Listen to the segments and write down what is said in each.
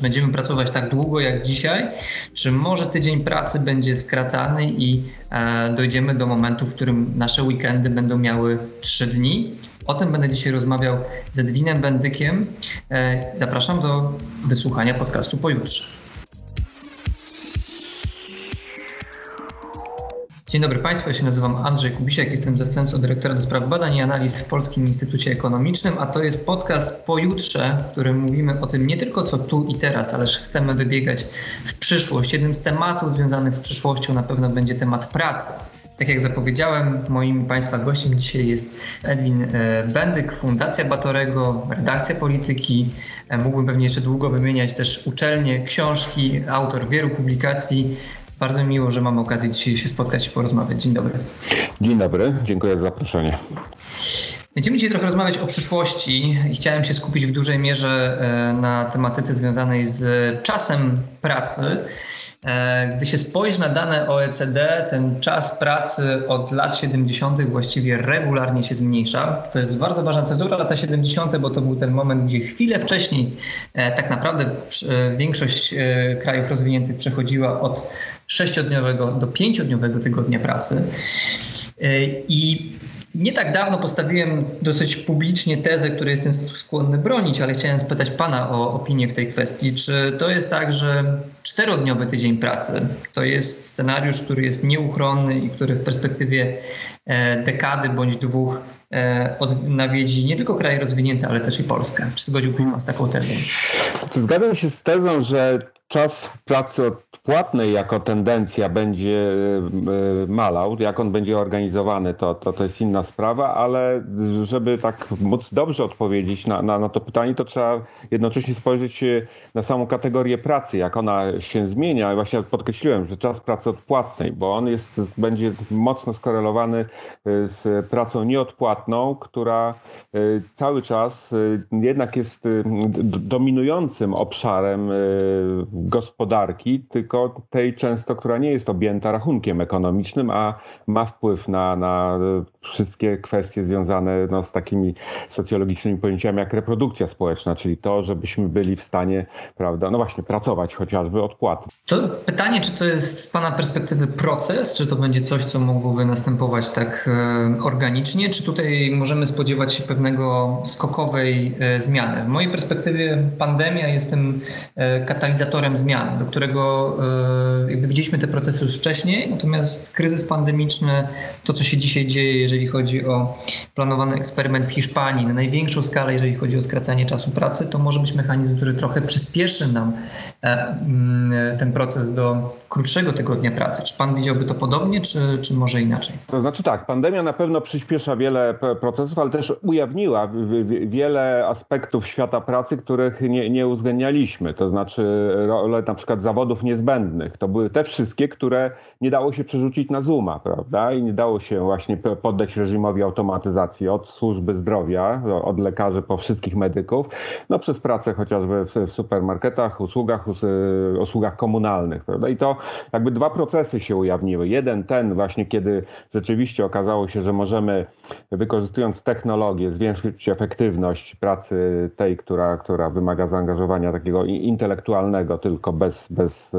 Czy będziemy pracować tak długo jak dzisiaj, czy może tydzień pracy będzie skracany i e, dojdziemy do momentu, w którym nasze weekendy będą miały 3 dni. O tym będę dzisiaj rozmawiał z Edwinem Bendykiem. E, zapraszam do wysłuchania podcastu pojutrze. Dzień dobry Państwu, ja się nazywam Andrzej Kubisiak, jestem zastępcą dyrektora do spraw badań i analiz w Polskim Instytucie Ekonomicznym, a to jest podcast pojutrze, w którym mówimy o tym nie tylko co tu i teraz, ależ chcemy wybiegać w przyszłość. Jednym z tematów związanych z przyszłością na pewno będzie temat pracy. Tak jak zapowiedziałem, moim Państwa gościem dzisiaj jest Edwin e, Bendyk, Fundacja Batorego, redakcja polityki. E, mógłbym pewnie jeszcze długo wymieniać też uczelnie, książki, autor wielu publikacji. Bardzo miło, że mam okazję dzisiaj się spotkać i porozmawiać. Dzień dobry. Dzień dobry, dziękuję za zaproszenie. Będziemy dzisiaj trochę rozmawiać o przyszłości i chciałem się skupić w dużej mierze e, na tematyce związanej z czasem pracy. E, gdy się spojrzy na dane OECD, ten czas pracy od lat 70. właściwie regularnie się zmniejsza. To jest bardzo ważna cezura, lata 70., bo to był ten moment, gdzie chwilę wcześniej e, tak naprawdę większość krajów rozwiniętych przechodziła od sześciodniowego do pięciodniowego tygodnia pracy. E, I nie tak dawno postawiłem dosyć publicznie tezę, której jestem skłonny bronić, ale chciałem spytać Pana o opinię w tej kwestii. Czy to jest tak, że czterodniowy tydzień pracy to jest scenariusz, który jest nieuchronny i który w perspektywie e, dekady bądź dwóch e, nawiedzi nie tylko kraje rozwinięte, ale też i Polskę? Czy zgodziłby Pan z taką tezą? Zgadzam się z tezą, że czas pracy odpłatnej jako tendencja będzie e, malał, jak on będzie organizowany, to, to, to jest inna sprawa, ale żeby tak móc dobrze odpowiedzieć na, na, na to pytanie, to trzeba jednocześnie spojrzeć na samą kategorię pracy, jak ona się zmienia. Właśnie podkreśliłem, że czas pracy odpłatnej, bo on jest, będzie mocno skorelowany e, z pracą nieodpłatną, która e, cały czas jednak jest dominującym obszarem gospodarki, tylko tej często, która nie jest objęta rachunkiem ekonomicznym, a ma wpływ na, na wszystkie kwestie związane no, z takimi socjologicznymi pojęciami jak reprodukcja społeczna, czyli to, żebyśmy byli w stanie, prawda, no właśnie, pracować chociażby odpłatnie. To pytanie, czy to jest z Pana perspektywy proces, czy to będzie coś, co mogłoby następować tak e, organicznie, czy tutaj możemy spodziewać się pewnego skokowej e, zmiany? W mojej perspektywie pandemia jest tym e, katalizatorem zmian, do którego jakby widzieliśmy te procesy już wcześniej, natomiast kryzys pandemiczny, to co się dzisiaj dzieje, jeżeli chodzi o planowany eksperyment w Hiszpanii na największą skalę, jeżeli chodzi o skracanie czasu pracy, to może być mechanizm, który trochę przyspieszy nam e, mm, ten proces do krótszego tygodnia pracy. Czy pan widziałby to podobnie, czy, czy może inaczej? To znaczy tak, pandemia na pewno przyspiesza wiele procesów, ale też ujawniła wiele aspektów świata pracy, których nie, nie uwzględnialiśmy. To znaczy rolę na przykład zawodów niezbędnych. To były te wszystkie, które nie dało się przerzucić na Zooma, prawda? I nie dało się właśnie poddać reżimowi automatyzacji od służby zdrowia, od lekarzy po wszystkich medyków, no przez pracę chociażby w supermarketach, usługach, usługach komunalnych, prawda? I to jakby dwa procesy się ujawniły. Jeden ten właśnie, kiedy rzeczywiście okazało się, że możemy wykorzystując technologię zwiększyć efektywność pracy tej, która, która wymaga zaangażowania takiego intelektualnego, tylko bez, bez y,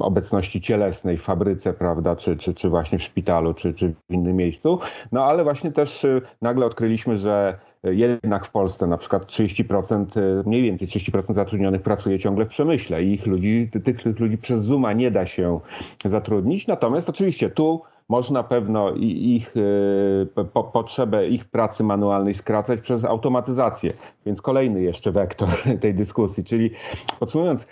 obecności cielesnej w fabryce, prawda, czy, czy, czy właśnie w szpitalu, czy, czy w innym miejscu. No ale właśnie też y, nagle odkryliśmy, że jednak w Polsce na przykład 30%, mniej więcej 30% zatrudnionych pracuje ciągle w przemyśle i ich ludzi, tych, tych ludzi przez Zuma nie da się zatrudnić. Natomiast oczywiście tu można pewno ich e, po, potrzebę ich pracy manualnej skracać przez automatyzację. Więc kolejny jeszcze wektor tej dyskusji. Czyli podsumowując,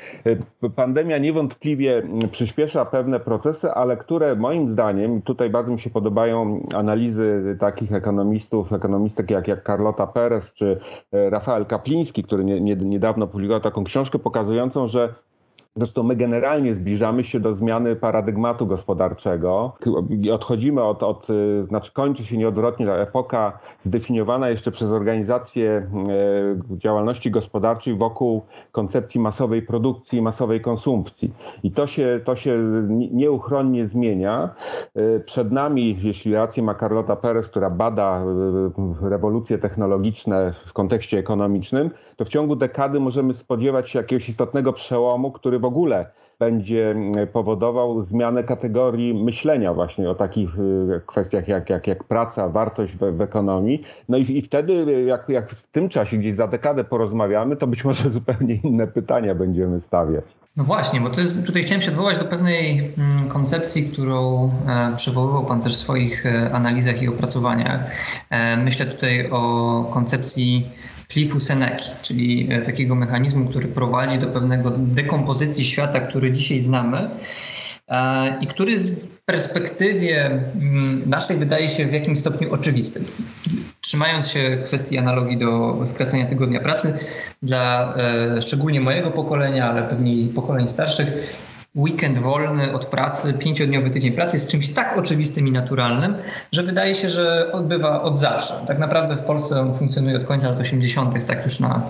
e, pandemia niewątpliwie przyspiesza pewne procesy, ale które moim zdaniem, tutaj bardzo mi się podobają analizy takich ekonomistów, ekonomistek jak, jak Carlota Perez czy e, Rafael Kapliński, który nie, nie, niedawno publikował taką książkę pokazującą, że Zresztą my generalnie zbliżamy się do zmiany paradygmatu gospodarczego. Odchodzimy od, od, znaczy kończy się nieodwrotnie ta epoka zdefiniowana jeszcze przez organizację działalności gospodarczej wokół koncepcji masowej produkcji i masowej konsumpcji. I to się, to się nieuchronnie zmienia. Przed nami, jeśli rację ma Carlota Perez, która bada rewolucje technologiczne w kontekście ekonomicznym, to w ciągu dekady możemy spodziewać się jakiegoś istotnego przełomu, który w ogóle będzie powodował zmianę kategorii myślenia właśnie o takich y, kwestiach jak, jak, jak praca, wartość w, w ekonomii. No i, i wtedy, jak, jak w tym czasie gdzieś za dekadę porozmawiamy, to być może zupełnie inne pytania będziemy stawiać. No właśnie, bo to jest, tutaj chciałem się odwołać do pewnej mm, koncepcji, którą e, przywoływał Pan też w swoich e, analizach i opracowaniach. E, myślę tutaj o koncepcji Cliffu Seneki, czyli e, takiego mechanizmu, który prowadzi do pewnego dekompozycji świata, który dzisiaj znamy e, i który w perspektywie mm, naszej wydaje się w jakimś stopniu oczywistym. Trzymając się kwestii analogii do skracania tygodnia pracy, dla e, szczególnie mojego pokolenia, ale pewnie pokoleń starszych, weekend wolny od pracy, pięciodniowy tydzień pracy jest czymś tak oczywistym i naturalnym, że wydaje się, że odbywa od zawsze. Tak naprawdę w Polsce on funkcjonuje od końca lat 80., tak już na,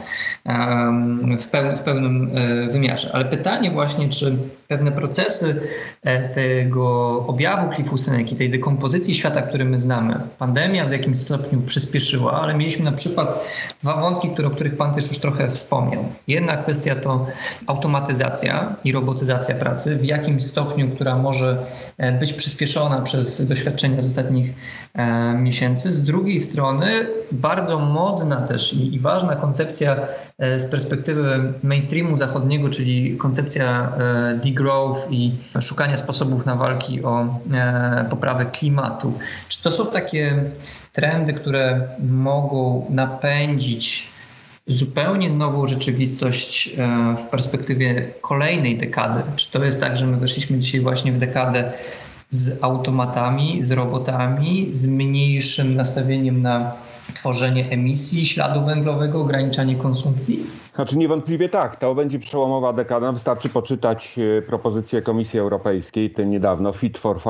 w, peł, w pełnym e, wymiarze. Ale pytanie właśnie, czy pewne procesy e, tego objawu Seneki, tej dekompozycji świata, który my znamy, pandemia w jakimś stopniu przyspieszyła, ale mieliśmy na przykład dwa wątki, które, o których Pan też już trochę wspomniał. Jedna kwestia to automatyzacja i robotyzacja pracy pracy, w jakim stopniu, która może e, być przyspieszona przez doświadczenia z ostatnich e, miesięcy. Z drugiej strony bardzo modna też i, ważna koncepcja e, z perspektywy mainstreamu zachodniego, czyli koncepcja degrowth i szukania sposobów na walki o poprawę klimatu. Czy to są takie trendy, które mogą napędzić zupełnie nową rzeczywistość e, w perspektywie kolejnej dekady. Czy to jest tak, że my weszliśmy dzisiaj właśnie w dekadę z automatami, z robotami, z mniejszym nastawieniem na tworzenie emisji śladu węglowego, ograniczanie konsumpcji? Znaczy niewątpliwie tak, to będzie przełomowa dekada. Wystarczy poczytać e, propozycję Komisji Europejskiej, ten niedawno Fit for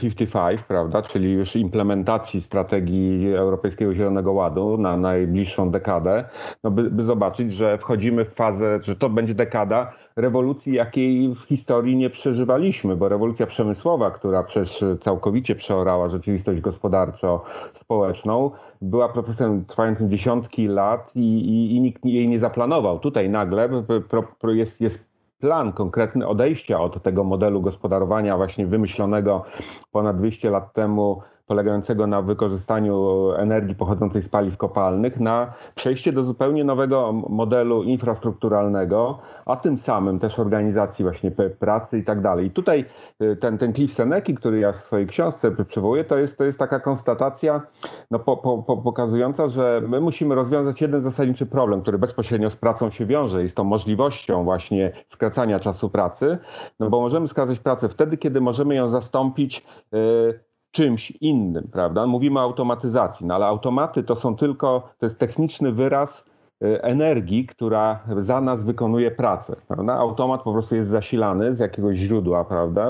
55, prawda, czyli już implementacji strategii Europejskiego Zielonego Ładu na najbliższą dekadę, no by, by zobaczyć, że wchodzimy w fazę, że to będzie dekada rewolucji, jakiej w historii nie przeżywaliśmy, bo rewolucja przemysłowa, która przecież całkowicie przeorała rzeczywistość gospodarczo-społeczną, była procesem trwającym dziesiątki lat i, i, i nikt jej nie zaplanował. Tutaj nagle jest, jest plan konkretny odejścia od tego modelu gospodarowania właśnie wymyślonego ponad 200 lat temu polegającego na wykorzystaniu energii pochodzącej z paliw kopalnych, na przejście do zupełnie nowego modelu infrastrukturalnego, a tym samym też organizacji właśnie pracy i tak dalej. I tutaj y, ten, ten Cliff Seneki, który ja w swojej książce przywołuję, to jest, to jest taka konstatacja no, po, po, pokazująca, że my musimy rozwiązać jeden zasadniczy problem, który bezpośrednio z pracą się wiąże i z tą możliwością właśnie skracania czasu pracy, no bo możemy skracać pracę wtedy, kiedy możemy ją zastąpić yy, czymś innym, prawda? Mówimy o automatyzacji, no ale automaty to są tylko, to jest techniczny wyraz energii, która za nas wykonuje pracę. Prawda? Automat po prostu jest zasilany z jakiegoś źródła, prawda?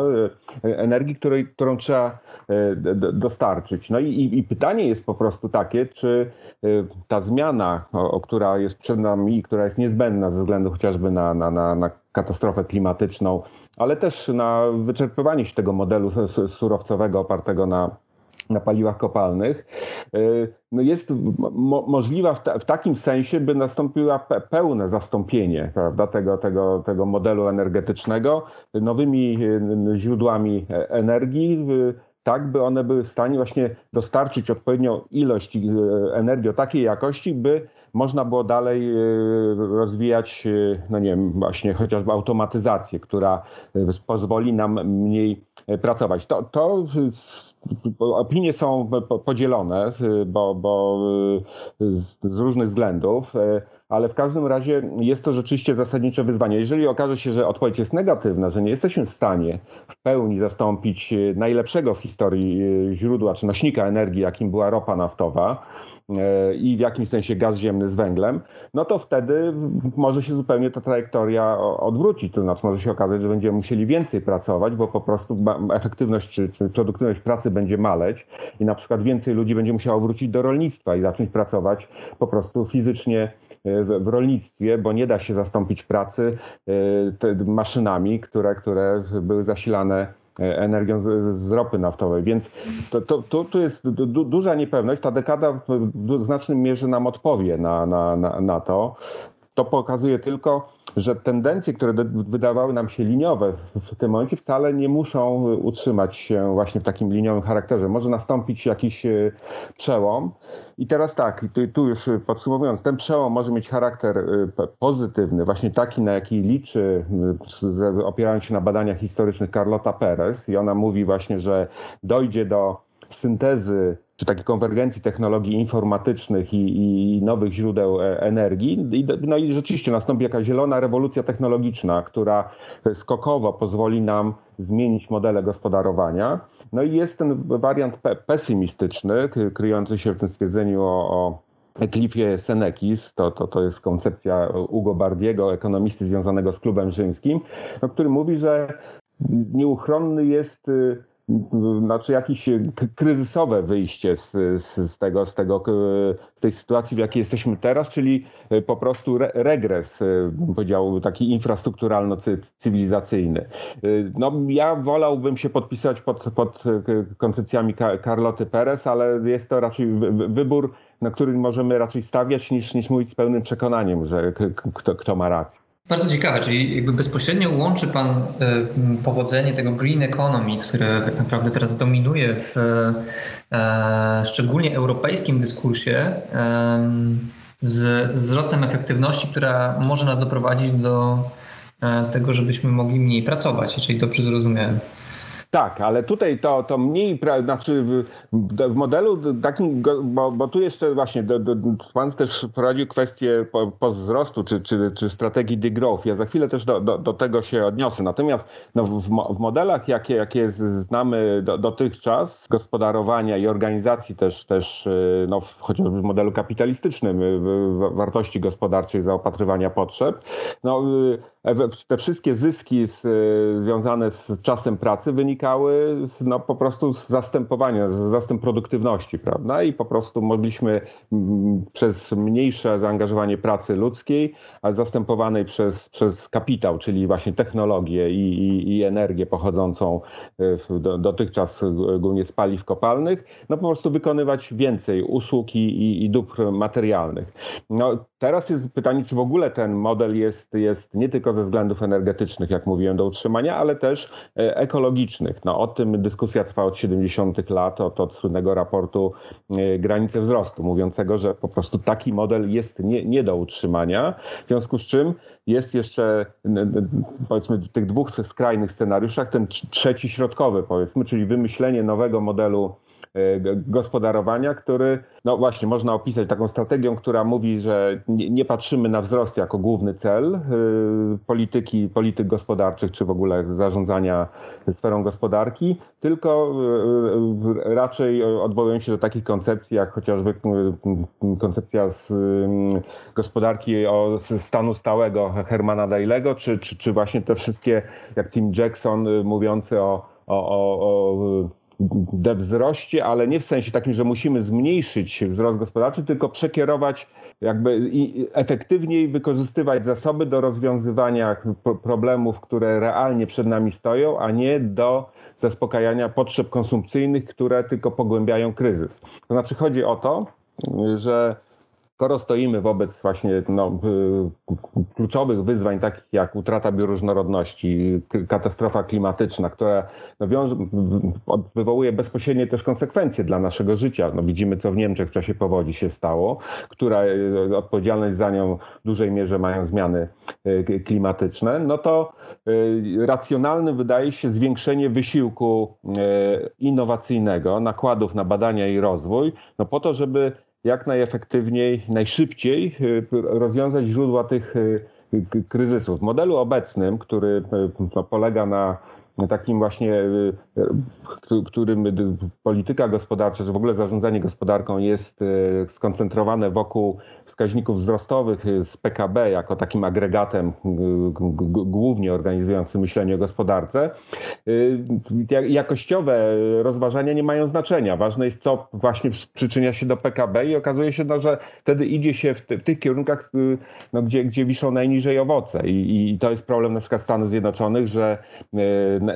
Y, energii, której, którą trzeba y, dostarczyć. No i, i pytanie jest po prostu takie, czy ta zmiana, o, o, która jest przed nami, która jest niezbędna ze względu chociażby na, na, na, na katastrofę klimatyczną, ale też na wyczerpywanie się tego modelu surowcowego opartego na, na paliwach kopalnych, y, no jest mo możliwa w, ta, w, takim sensie, by nastąpiło pe pełne zastąpienie prawda, tego, tego, tego modelu energetycznego nowymi źródłami e, energii, tak by one były w stanie właśnie dostarczyć odpowiednią ilość y, energii o takiej jakości, by można było dalej e, rozwijać, e, no nie wiem, właśnie chociażby automatyzację, która e, pozwoli nam mniej pracować. To, to opinie są podzielone, bo, bo z różnych względów, ale w każdym razie jest to rzeczywiście zasadnicze wyzwanie. Jeżeli okaże się, że odpowiedź jest negatywna, że nie jesteśmy w stanie w pełni zastąpić najlepszego w historii źródła czy nośnika energii, jakim była ropa naftowa, i w jakimś sensie gaz ziemny z węglem, no to wtedy może się zupełnie ta trajektoria odwrócić. To znaczy może się okazać, że będziemy musieli więcej pracować, bo po prostu efektywność czy produktywność pracy będzie maleć i na przykład więcej ludzi będzie musiało wrócić do rolnictwa i zacząć pracować po prostu fizycznie w, w rolnictwie, bo nie da się zastąpić pracy maszynami, które, które były zasilane E, energią z, ropy naftowej. Więc to, to, to, tu jest du, duża niepewność. Ta dekada w znacznym mierze nam odpowie na, na, na, na to. To pokazuje tylko, że tendencje, które wydawały nam się liniowe w tym momencie, wcale nie muszą utrzymać się właśnie w takim liniowym charakterze. Może nastąpić jakiś e, przełom. I teraz tak, tu już podsumowując, ten przełom może mieć charakter pozytywny, właśnie taki, na jaki liczy, opierając się na badaniach historycznych Carlota Perez. I ona mówi właśnie, że dojdzie do syntezy czy takiej konwergencji technologii informatycznych i, i nowych źródeł e, energii. I, no i rzeczywiście nastąpi jakaś zielona rewolucja technologiczna, która skokowo pozwoli nam zmienić modele gospodarowania. No i jest ten wariant pe pesymistyczny, kryjący się w tym stwierdzeniu o, o Cliffie Senekis, to, to, to jest koncepcja Ugo Bardiego, ekonomisty związanego z klubem rzymskim, no, który mówi, że nieuchronny jest y, znaczy jakieś kryzysowe wyjście z, z, tego, z tego, z tej sytuacji, w jakiej jesteśmy teraz, czyli e, po prostu re, regres, e, powiedział, taki infrastrukturalno-cywilizacyjny. E, no, ja wolałbym się podpisać pod, pod koncepcjami Carloty Perez, ale jest to raczej wybór, na który możemy raczej stawiać, niż, niż mówić z pełnym przekonaniem, że kto, kto ma rację. Bardzo ciekawe, czyli jakby bezpośrednio łączy Pan e, powodzenie tego green economy, które tak naprawdę teraz dominuje w e, szczególnie europejskim dyskursie, z wzrostem efektywności, która może nas doprowadzić do e, tego, żebyśmy mogli mniej pracować, jeżeli dobrze zrozumiałem. Tak, ale tutaj to, to mniej, znaczy w, w modelu takim, bo, bo tu jeszcze właśnie do, do, Pan też prowadził kwestię pozwrostu czy, czy, czy strategii degrowth. Ja za chwilę też do, do, do tego się odniosę. Natomiast no, w, w modelach, jakie, jakie znamy do, dotychczas, gospodarowania i organizacji też, też y, no, chociażby w modelu kapitalistycznym, y, wartości gospodarczej zaopatrywania potrzeb, no, y, te wszystkie zyski z, związane z czasem pracy wynikały no, po prostu z zastępowania, z wzrostem produktywności, prawda? I po prostu mogliśmy przez mniejsze zaangażowanie pracy ludzkiej, a zastępowanej przez, przez kapitał, czyli właśnie technologię i, i, i energię pochodzącą e, do, dotychczas głównie z paliw kopalnych, no po prostu wykonywać więcej usług i, i, i dóbr materialnych. No, teraz jest pytanie, czy w ogóle ten model jest, jest nie tylko ze względów energetycznych, jak mówiłem, do utrzymania, ale też e, ekologicznych. No, o tym dyskusja trwa od 70. lat, od, od słynnego raportu e, Granice Wzrostu, mówiącego, że po prostu taki model jest nie, nie do utrzymania, w związku z czym jest jeszcze, powiedzmy, w tych dwóch skrajnych scenariuszach ten trzeci środkowy, powiedzmy, czyli wymyślenie nowego modelu gospodarowania, który, no właśnie, można opisać taką strategią, która mówi, że nie, patrzymy na wzrost jako główny cel e, polityki, polityk gospodarczych, czy w ogóle zarządzania sferą gospodarki, tylko e, raczej odwołują się do takich koncepcji, jak chociażby koncepcja z gospodarki o stanu stałego Hermana Dailego, czy, czy, czy właśnie te wszystkie, jak Tim Jackson mówiący o, o, o, o wzroście, ale nie w sensie takim, że musimy zmniejszyć wzrost gospodarczy, tylko przekierować, jakby efektywniej wykorzystywać zasoby do rozwiązywania problemów, które realnie przed nami stoją, a nie do zaspokajania potrzeb konsumpcyjnych, które tylko pogłębiają kryzys. To znaczy chodzi o to, że skoro stoimy wobec właśnie no, kluczowych wyzwań, takich jak utrata bioróżnorodności, katastrofa klimatyczna, która no, wywołuje bezpośrednie też konsekwencje dla naszego życia. No, widzimy, co w Niemczech w czasie powodzi się stało, która e, odpowiedzialność za nią w dużej mierze mają zmiany e, klimatyczne, no to e, racjonalne wydaje się zwiększenie wysiłku innowacyjnego, nakładów na badania i rozwój, no po to, żeby jak najefektywniej, najszybciej y, rozwiązać źródła tych y, kryzysów. W modelu obecnym, który y, polega na takim właśnie, którym polityka gospodarcza, że w ogóle zarządzanie gospodarką jest skoncentrowane wokół wskaźników wzrostowych z PKB jako takim agregatem głównie organizującym myślenie o gospodarce, jakościowe rozważania nie mają znaczenia. Ważne jest, co właśnie przyczynia się do PKB i okazuje się, no, że wtedy idzie się w, tych kierunkach, y, no, gdzie, gdzie wiszą najniżej owoce. I, I, to jest problem na przykład Stanów Zjednoczonych, że y,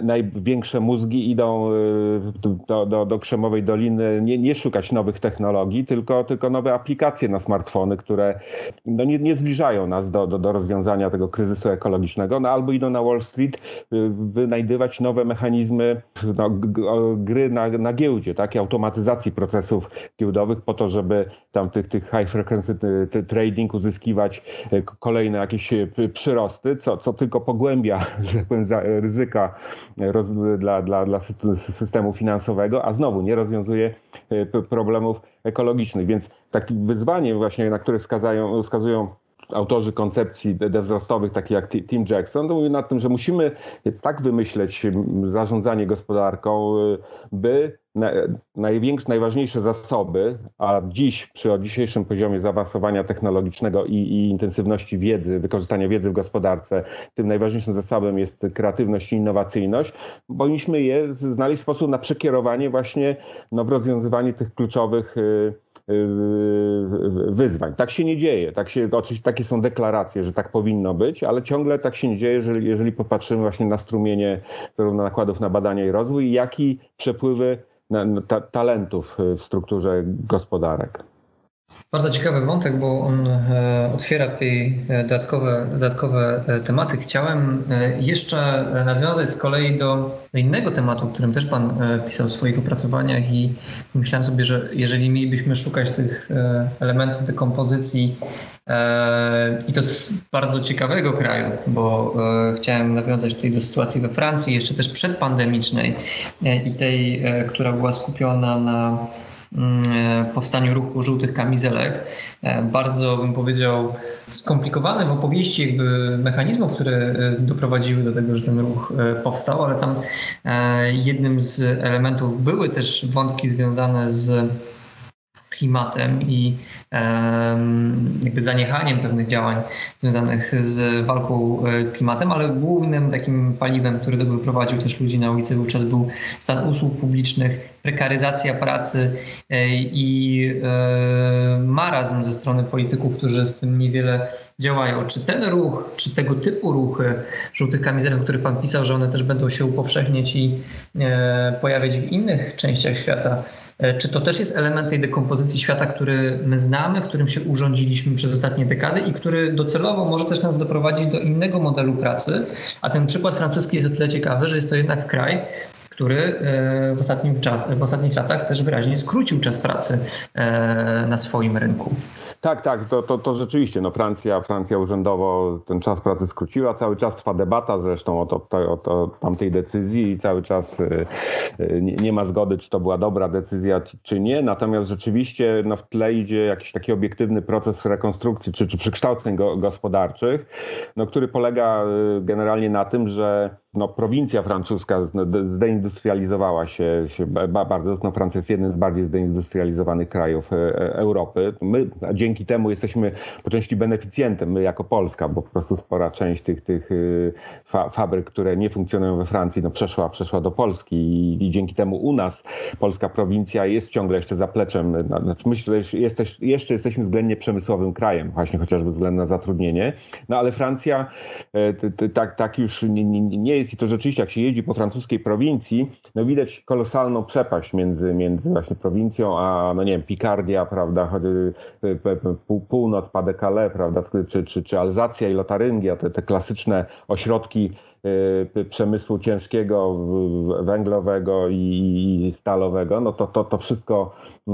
największe mózgi idą y, do, do, do Krzemowej Doliny. Nie, nie szukać nowych technologii, tylko, tylko nowe aplikacje na smartfony, które no, nie, nie zbliżają nas do, do, do rozwiązania tego kryzysu ekologicznego, no, albo idą na Wall Street wynajdywać nowe mechanizmy no, gry na, na giełdzie, tak, automatyzacji procesów giełdowych po to, żeby tam tych, tych high frequency trading uzyskiwać kolejne jakieś przyrosty, co, co tylko pogłębia, tak ryzyka dla, dla, dla systemu finansowego, a znowu nie rozwiązuje e, problemów ekologicznych. Więc takim wyzwaniem właśnie, na które wskazają, wskazują autorzy koncepcji dewzrostowych, takich jak Tim Jackson, to mówią na tym, że musimy tak wymyśleć zarządzanie gospodarką, by największe, najważniejsze zasoby, a dziś przy dzisiejszym poziomie zaawansowania technologicznego i, i, intensywności wiedzy, wykorzystania wiedzy w gospodarce, tym najważniejszym zasobem jest kreatywność i innowacyjność, powinniśmy je znaleźć sposób na przekierowanie właśnie no, w rozwiązywanie tych kluczowych y, y, wyzwań. Tak się nie dzieje. Tak się, oczywiście takie są deklaracje, że tak powinno być, ale ciągle tak się nie dzieje, jeżeli, jeżeli popatrzymy właśnie na strumienie zarówno nakładów na badania i rozwój, jak i przepływy ta, talentów w strukturze gospodarek. Bardzo ciekawy wątek, bo on e, otwiera tutaj e, dodatkowe, dodatkowe e, tematy. Chciałem jeszcze nawiązać z kolei do innego tematu, o którym też Pan pisał w swoich opracowaniach i myślałem sobie, że jeżeli mielibyśmy szukać tych elementów dekompozycji i to z bardzo ciekawego kraju, bo chciałem nawiązać tutaj do sytuacji we Francji, jeszcze też przedpandemicznej i tej, która była skupiona na powstaniu ruchu żółtych kamizelek. E, bardzo bym powiedział skomplikowane w opowieści jakby mechanizmów, które e, doprowadziły do tego, że ten ruch e, powstał, ale tam jednym z elementów były też wątki związane z klimatem i jakby zaniechaniem pewnych działań związanych z walką e, klimatem, ale głównym takim paliwem, który wyprowadził też ludzi na ulicę wówczas był stan usług publicznych, prekaryzacja pracy e, i e, marazm ze strony polityków, którzy z tym niewiele działają. Czy ten ruch, czy tego typu ruchy żółtych kamizelek, o których Pan pisał, że one też będą się upowszechniać i pojawiać w innych częściach świata, czy to też jest element tej dekompozycji świata, który my znamy, w którym się urządziliśmy przez ostatnie dekady i który docelowo może też nas doprowadzić do innego modelu pracy? A ten przykład francuski jest o tyle ciekawy, że jest to jednak kraj, który e, w, ostatnim czas, w ostatnich latach też wyraźnie skrócił czas pracy e, na swoim rynku. Tak, tak, to, to, to rzeczywiście. No Francja, Francja urzędowo ten czas pracy skróciła. Cały czas trwa debata zresztą o, to, o, o tamtej decyzji i cały czas y, nie, nie ma zgody, czy to była dobra decyzja, czy nie. Natomiast rzeczywiście no, w tle idzie jakiś taki obiektywny proces rekonstrukcji czy, czy przekształceń go, gospodarczych, no, który polega generalnie na tym, że no, prowincja francuska zdeindustrializowała się, się bardzo. No, Francja jest jednym z bardziej zdeindustrializowanych krajów e, e, Europy. My dzięki temu jesteśmy po części beneficjentem, my jako Polska, bo po prostu spora część tych, tych y, fa fabryk, które nie funkcjonują we Francji, no, przeszła, przeszła do Polski i, i dzięki temu u nas polska prowincja jest ciągle jeszcze zapleczem. No, znaczy myślę, że jesteś, jeszcze jesteśmy względnie przemysłowym krajem, właśnie chociażby względem na zatrudnienie. No ale Francja e, tak, tak już nie, nie jest jest i to rzeczywiście, jak się jeździ po francuskiej prowincji, no widać kolosalną przepaść między, między właśnie prowincją, a no nie wiem, Picardia, prawda, północ, Pas-de-Calais, prawda, czy, czy, czy Alzacja i Lotaryngia, te, te klasyczne ośrodki y, przemysłu ciężkiego, węglowego i stalowego, no to, to, to wszystko y,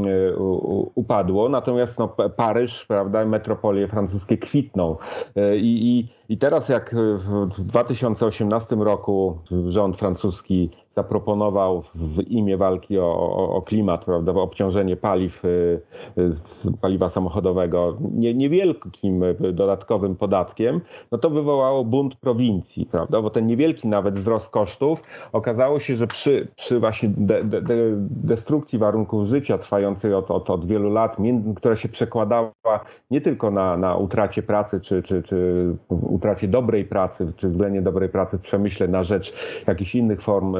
upadło. Natomiast no, Paryż, prawda, metropolie francuskie kwitną. Y, I, i I teraz jak w 2018 roku rząd francuski zaproponował w imię walki o, o, klimat, prawda, obciążenie paliw, y, y, paliwa samochodowego nie, niewielkim dodatkowym podatkiem, no to wywołało bunt prowincji, prawda, bo ten niewielki nawet wzrost kosztów okazało się, że przy, przy właśnie de, de, de destrukcji warunków życia trwającej od, od, od wielu lat, która się przekładała nie tylko na, na utracie pracy, czy, czy, czy utracie dobrej pracy, czy względnie dobrej pracy w przemyśle na rzecz jakichś innych form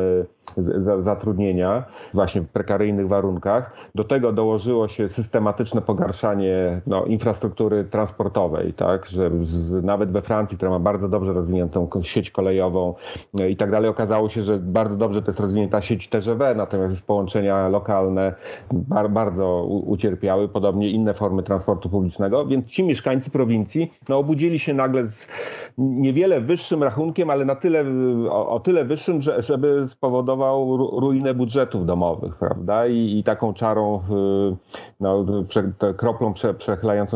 y, zatrudnienia, właśnie w prekaryjnych warunkach. Do tego dołożyło się systematyczne pogarszanie no, infrastruktury transportowej, tak, że z, nawet we Francji, która ma bardzo dobrze rozwiniętą sieć kolejową e, i tak dalej, okazało się, że bardzo dobrze to jest rozwinięta sieć TGV, natomiast połączenia lokalne bar, bardzo ucierpiały, podobnie inne formy transportu publicznego, więc ci mieszkańcy prowincji no, obudzili się nagle z niewiele wyższym rachunkiem, ale na tyle, o, o tyle wyższym, że, żeby spowodował ruinę budżetów domowych, prawda? I, i taką czarą, y, no, prze, kroplą prze,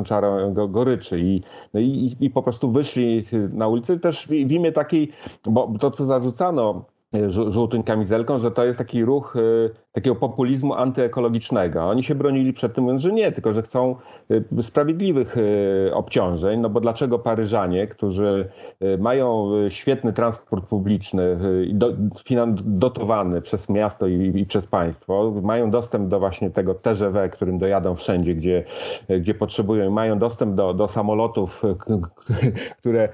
czarą goryczy. I, no i, i po prostu wyszli na ulicę też w, w imię takiej, bo to co zarzucano y, żółtym kamizelką, że to jest taki ruch y, takiego populizmu antyekologicznego. Oni się bronili przed tym, mówiąc, że nie, tylko że chcą y, sprawiedliwych obciążeń, no bo dlaczego Paryżanie, którzy mają świetny transport publiczny, dotowany przez miasto i, przez państwo, mają dostęp do właśnie tego TGV, którym dojadą wszędzie, gdzie, gdzie potrzebują, mają dostęp do, do samolotów, które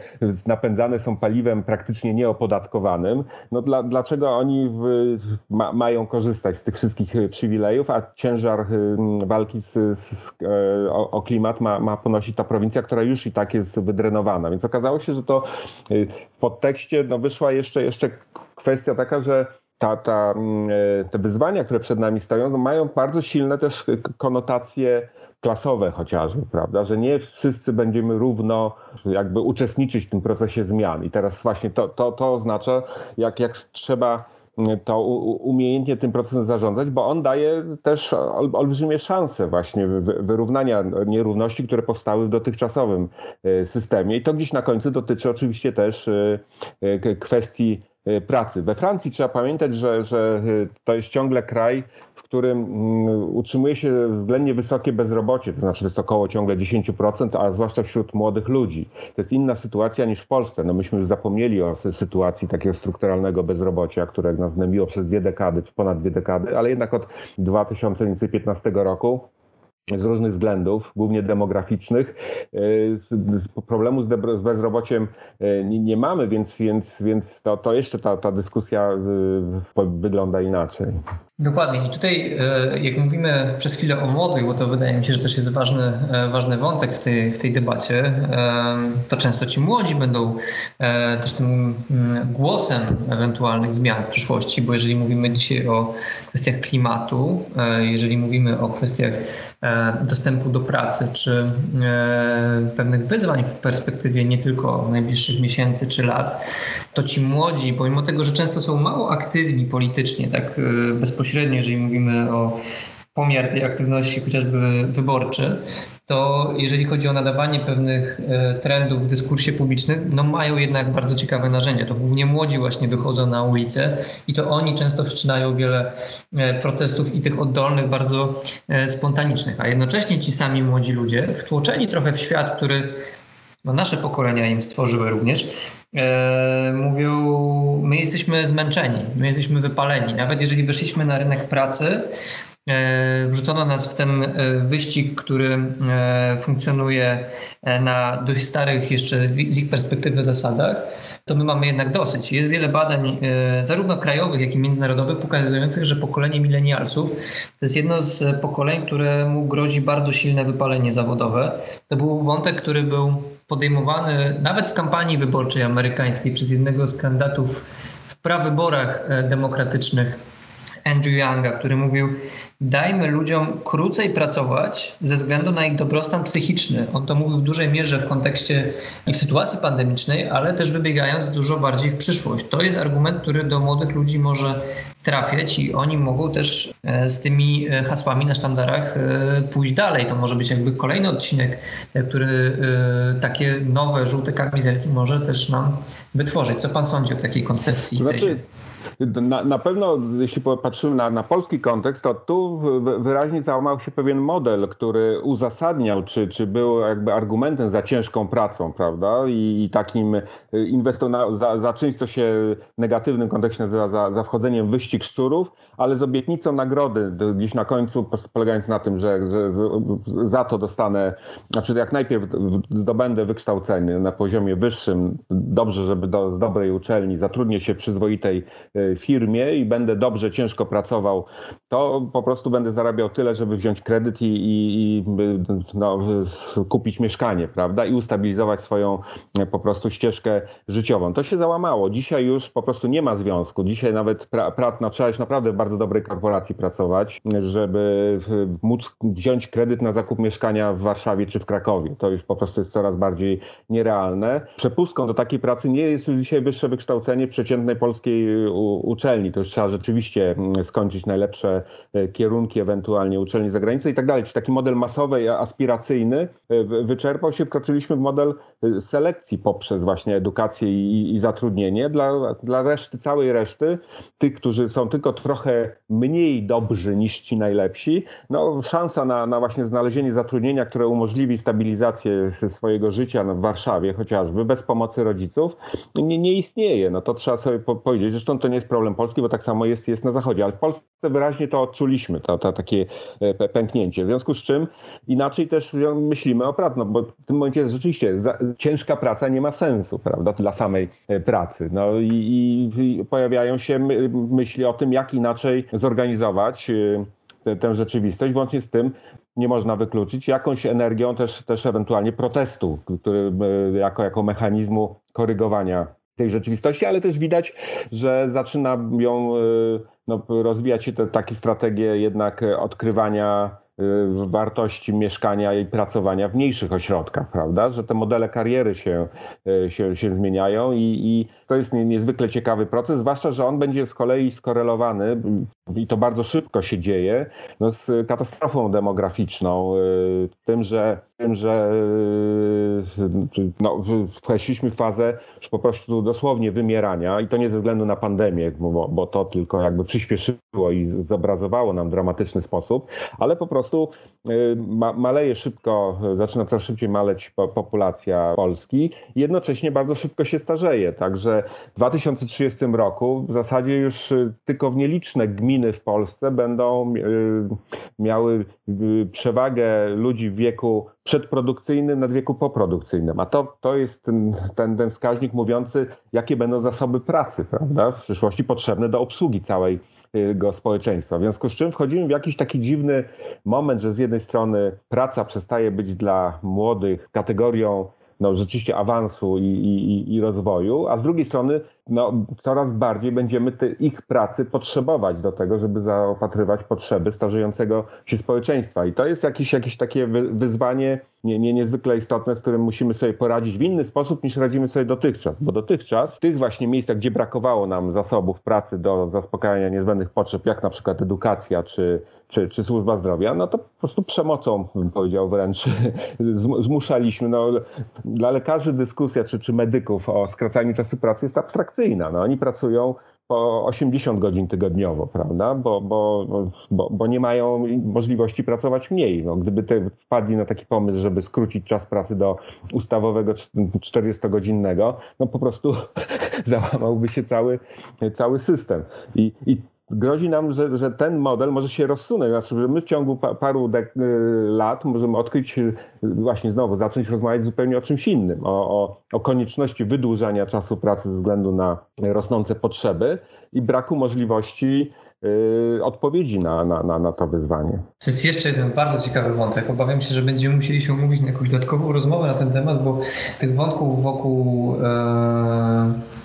napędzane są paliwem praktycznie nieopodatkowanym, no dla, dlaczego oni w, ma, mają korzystać z tych wszystkich y, przywilejów, a ciężar y, walki z, z, e, o, o, klimat ma, ma ponosić ta prowincja, która już i tak jest wydrenowana. Więc okazało się, że to w podtekście no, wyszła jeszcze, jeszcze kwestia taka, że ta, ta, mm, e, te wyzwania, które przed nami stoją, no, mają bardzo silne też konotacje klasowe chociażby, prawda, że nie wszyscy będziemy równo jakby uczestniczyć w tym procesie zmian. I teraz właśnie to, to, to oznacza, jak, jak trzeba to umiejętnie tym procesem zarządzać, bo on daje też olbrzymie szanse właśnie wyrównania nierówności, które powstały w dotychczasowym e, systemie. I to gdzieś na końcu dotyczy oczywiście też e, e, kwestii pracy. We Francji trzeba pamiętać, że, że to jest ciągle kraj, którym mm, utrzymuje się względnie wysokie bezrobocie, to znaczy jest około ciągle 10%, a zwłaszcza wśród młodych ludzi. To jest inna sytuacja niż w Polsce. No myśmy już zapomnieli o sytuacji takiego strukturalnego bezrobocia, które nas gnębiło przez dwie dekady, czy ponad dwie dekady, ale jednak od 2015 roku z różnych względów, głównie demograficznych, e, problemu z bezrobociem e, nie mamy, więc, więc, więc to, to jeszcze ta, ta dyskusja e, wygląda inaczej. Dokładnie. I tutaj, jak mówimy przez chwilę o młodych, bo to wydaje mi się, że też jest ważny, ważny wątek w tej, w tej debacie, to często ci młodzi będą też tym mm, głosem ewentualnych zmian w przyszłości, bo jeżeli mówimy dzisiaj o kwestiach klimatu, jeżeli mówimy o kwestiach E, dostępu do pracy, czy e, pewnych wyzwań w perspektywie nie tylko najbliższych miesięcy czy lat, to ci młodzi, pomimo tego, że często są mało aktywni politycznie, tak e, bezpośrednio, jeżeli mówimy o pomiar tej aktywności chociażby wyborczy, to jeżeli chodzi o nadawanie pewnych e, trendów w dyskursie publicznym, no mają jednak bardzo ciekawe narzędzia. To głównie młodzi właśnie wychodzą na ulicę i to oni często wszczynają wiele e, protestów i tych oddolnych, bardzo e, spontanicznych, a jednocześnie ci sami młodzi ludzie, wtłoczeni trochę w świat, który no nasze pokolenia im stworzyły również, e, mówią, my jesteśmy zmęczeni, my jesteśmy wypaleni. Nawet jeżeli wyszliśmy na rynek pracy, E, wrzucono nas w ten e, wyścig, który e, funkcjonuje na dość starych jeszcze z ich perspektywy zasadach, to my mamy jednak dosyć. Jest wiele badań, zarówno krajowych, jak i międzynarodowych, pokazujących, że pokolenie milenialsów to jest jedno z pokoleń, któremu grozi bardzo silne wypalenie zawodowe. To był wątek, który był podejmowany nawet w kampanii wyborczej amerykańskiej przez jednego z kandydatów w prawyborach demokratycznych Andrew Younga, który mówił: Dajmy ludziom krócej pracować ze względu na ich dobrostan psychiczny. On to mówił w dużej mierze w kontekście i w sytuacji pandemicznej, ale też wybiegając dużo bardziej w przyszłość. To jest argument, który do młodych ludzi może trafiać i oni mogą też e, z tymi e, hasłami na sztandarach e, pójść dalej. To może być jakby kolejny odcinek, który takie nowe żółte kamizelki może też nam wytworzyć. Co pan sądzi o takiej koncepcji? Znaczy, na, na pewno, jeśli popatrzymy na, na polski kontekst, to tu wyraźnie załamał się pewien model, który uzasadniał, czy, czy był jakby argumentem za ciężką pracą, prawda? I, i takim inwestorem za, za czymś, co się w negatywnym kontekście nazywa za, za wchodzeniem w wyścig szczurów, ale z obietnicą nagrody gdzieś na końcu, polegając na tym, że, że za to dostanę, znaczy jak najpierw zdobędę wykształcenie na poziomie wyższym, dobrze, żeby do, z dobrej uczelni, zatrudnię się w przyzwoitej e, firmie i będę dobrze, ciężko pracował, to po prostu będę zarabiał tyle, żeby wziąć kredyt i, i, i no, kupić mieszkanie, prawda? I ustabilizować swoją e, po prostu ścieżkę życiową. To się załamało. Dzisiaj już po prostu nie ma związku. Dzisiaj nawet pra, prac, no, trzeba naprawdę bardzo dobrej korporacji pracować, żeby móc wziąć kredyt na zakup mieszkania w Warszawie czy w Krakowie. To już po prostu jest coraz bardziej nierealne. Przepustką do takiej pracy nie jest już dzisiaj wyższe wykształcenie przeciętnej polskiej uczelni. To już trzeba rzeczywiście mm, skończyć najlepsze e, kierunki, ewentualnie uczelni za i tak dalej. Czy taki model masowy, aspiracyjny e, wyczerpał się, wkroczyliśmy w model e, selekcji poprzez właśnie edukację i, i zatrudnienie dla, dla reszty, całej reszty, tych, którzy są tylko trochę mniej dobrzy niż ci najlepsi, no szansa na, na właśnie znalezienie zatrudnienia, które umożliwi stabilizację swojego życia w Warszawie chociażby, bez pomocy rodziców, nie, nie istnieje. No to trzeba sobie powiedzieć. Zresztą to nie jest problem Polski, bo tak samo jest, jest na Zachodzie, ale w Polsce wyraźnie to odczuliśmy, to, to takie e, pęknięcie. W związku z czym inaczej też myślimy o pracy, no bo w tym momencie rzeczywiście ciężka praca nie ma sensu, prawda, dla samej e, pracy. No i, i pojawiają się myśli o tym, jak inaczej zorganizować e, tę rzeczywistość, włącznie z tym nie można wykluczyć jakąś energią też, też ewentualnie protestu, który jako, jako mechanizmu korygowania tej rzeczywistości, ale też widać, że zaczyna ją no, rozwijać się te takie strategie jednak odkrywania Y, wartości mieszkania i pracowania w mniejszych ośrodkach, prawda? Że te modele kariery się, y, się, się zmieniają i, i to jest niezwykle ciekawy proces, zwłaszcza, że on będzie z kolei skorelowany i to bardzo szybko się dzieje no, z katastrofą demograficzną, y, tym, że, tym, że no, w fazę już po prostu dosłownie wymierania i to nie ze względu na pandemię, bo, bo to tylko jakby przyspieszyło i zobrazowało nam w dramatyczny sposób, ale po prostu prostu y, ma, maleje szybko, zaczyna coraz szybciej maleć populacja Polski jednocześnie bardzo szybko się starzeje. Także w 2030 roku w zasadzie już y, tylko w nieliczne gminy w Polsce będą y, miały przewagę ludzi w wieku przedprodukcyjnym nad wieku poprodukcyjnym. A to, to jest ten, ten, ten wskaźnik mówiący, jakie będą zasoby pracy prawda, w przyszłości potrzebne do obsługi całej go społeczeństwa. W związku z czym wchodzimy w jakiś taki dziwny moment, że z jednej strony praca przestaje być dla młodych kategorią no, rzeczywiście awansu i, i, i rozwoju, a z drugiej strony no, coraz bardziej będziemy te, ich pracy potrzebować do tego, żeby zaopatrywać potrzeby starzejącego się społeczeństwa. I to jest jakieś, jakieś takie wyzwanie nie, nie, niezwykle istotne, z którym musimy sobie poradzić w inny sposób niż radzimy sobie dotychczas. Bo dotychczas w tych właśnie miejscach, gdzie brakowało nam zasobów pracy do zaspokajania niezbędnych potrzeb, jak na przykład edukacja czy, czy, czy służba zdrowia, no to po prostu przemocą, bym powiedział wręcz, zmuszaliśmy. No, dla lekarzy dyskusja czy, czy medyków o skracaniu czasu pracy jest abstrakcyjna. No, oni pracują po 80 godzin tygodniowo, prawda? Bo, bo, bo, bo nie mają możliwości pracować mniej. No, gdyby te wpadli na taki pomysł, żeby skrócić czas pracy do ustawowego 40-godzinnego, no po prostu załamałby się cały, cały system. I, i grozi nam, że, że ten model może się rozsunąć. Znaczy, że my w ciągu paru y, lat możemy odkryć, y, właśnie znowu zacząć rozmawiać zupełnie o czymś innym, o, o, o konieczności wydłużania czasu pracy ze względu na rosnące potrzeby i braku możliwości y, odpowiedzi na, na, na, na, to wyzwanie. To jest jeszcze jeden bardzo ciekawy wątek. Obawiam się, że będziemy musieli się umówić na jakąś dodatkową rozmowę na ten temat, bo tych wątków wokół. Yy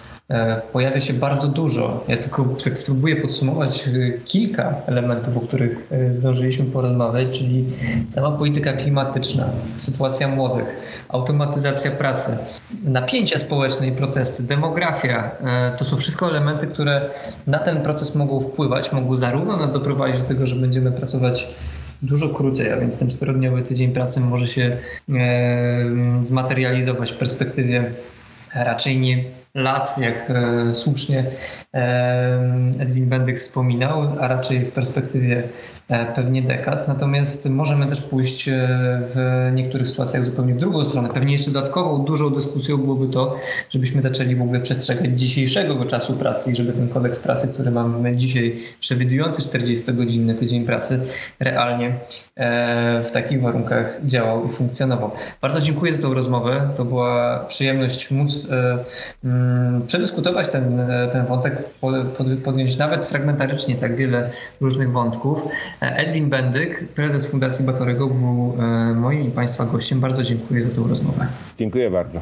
pojawia się bardzo dużo. Ja tylko tak spróbuję podsumować e, kilka elementów, o których zdążyliśmy porozmawiać, czyli sama polityka klimatyczna, sytuacja młodych, automatyzacja pracy, napięcia społeczne i protesty, demografia. To są wszystko elementy, które na ten proces mogą wpływać, mogą zarówno nas doprowadzić do tego, że będziemy pracować dużo krócej, a więc ten czterodniowy tydzień pracy może się zmaterializować w perspektywie raczej nie lat, jak e, słusznie e, Edwin Bendyk wspominał, a raczej w perspektywie e, pewnie dekad. Natomiast możemy też pójść w niektórych sytuacjach zupełnie w drugą stronę. Pewnie jeszcze dodatkową, dużą dyskusją byłoby to, żebyśmy zaczęli w ogóle przestrzegać dzisiejszego czasu pracy i żeby ten kodeks pracy, który mamy dzisiaj, przewidujący 40-godzinny tydzień pracy, realnie w takich warunkach działał i funkcjonował. Bardzo dziękuję za tą rozmowę. To była przyjemność móc przedyskutować ten, ten wątek, podjąć nawet fragmentarycznie tak wiele różnych wątków. Edwin Bendyk, prezes Fundacji Batorego, był e, moim i Państwa gościem. Bardzo dziękuję za tę rozmowę. Dziękuję bardzo.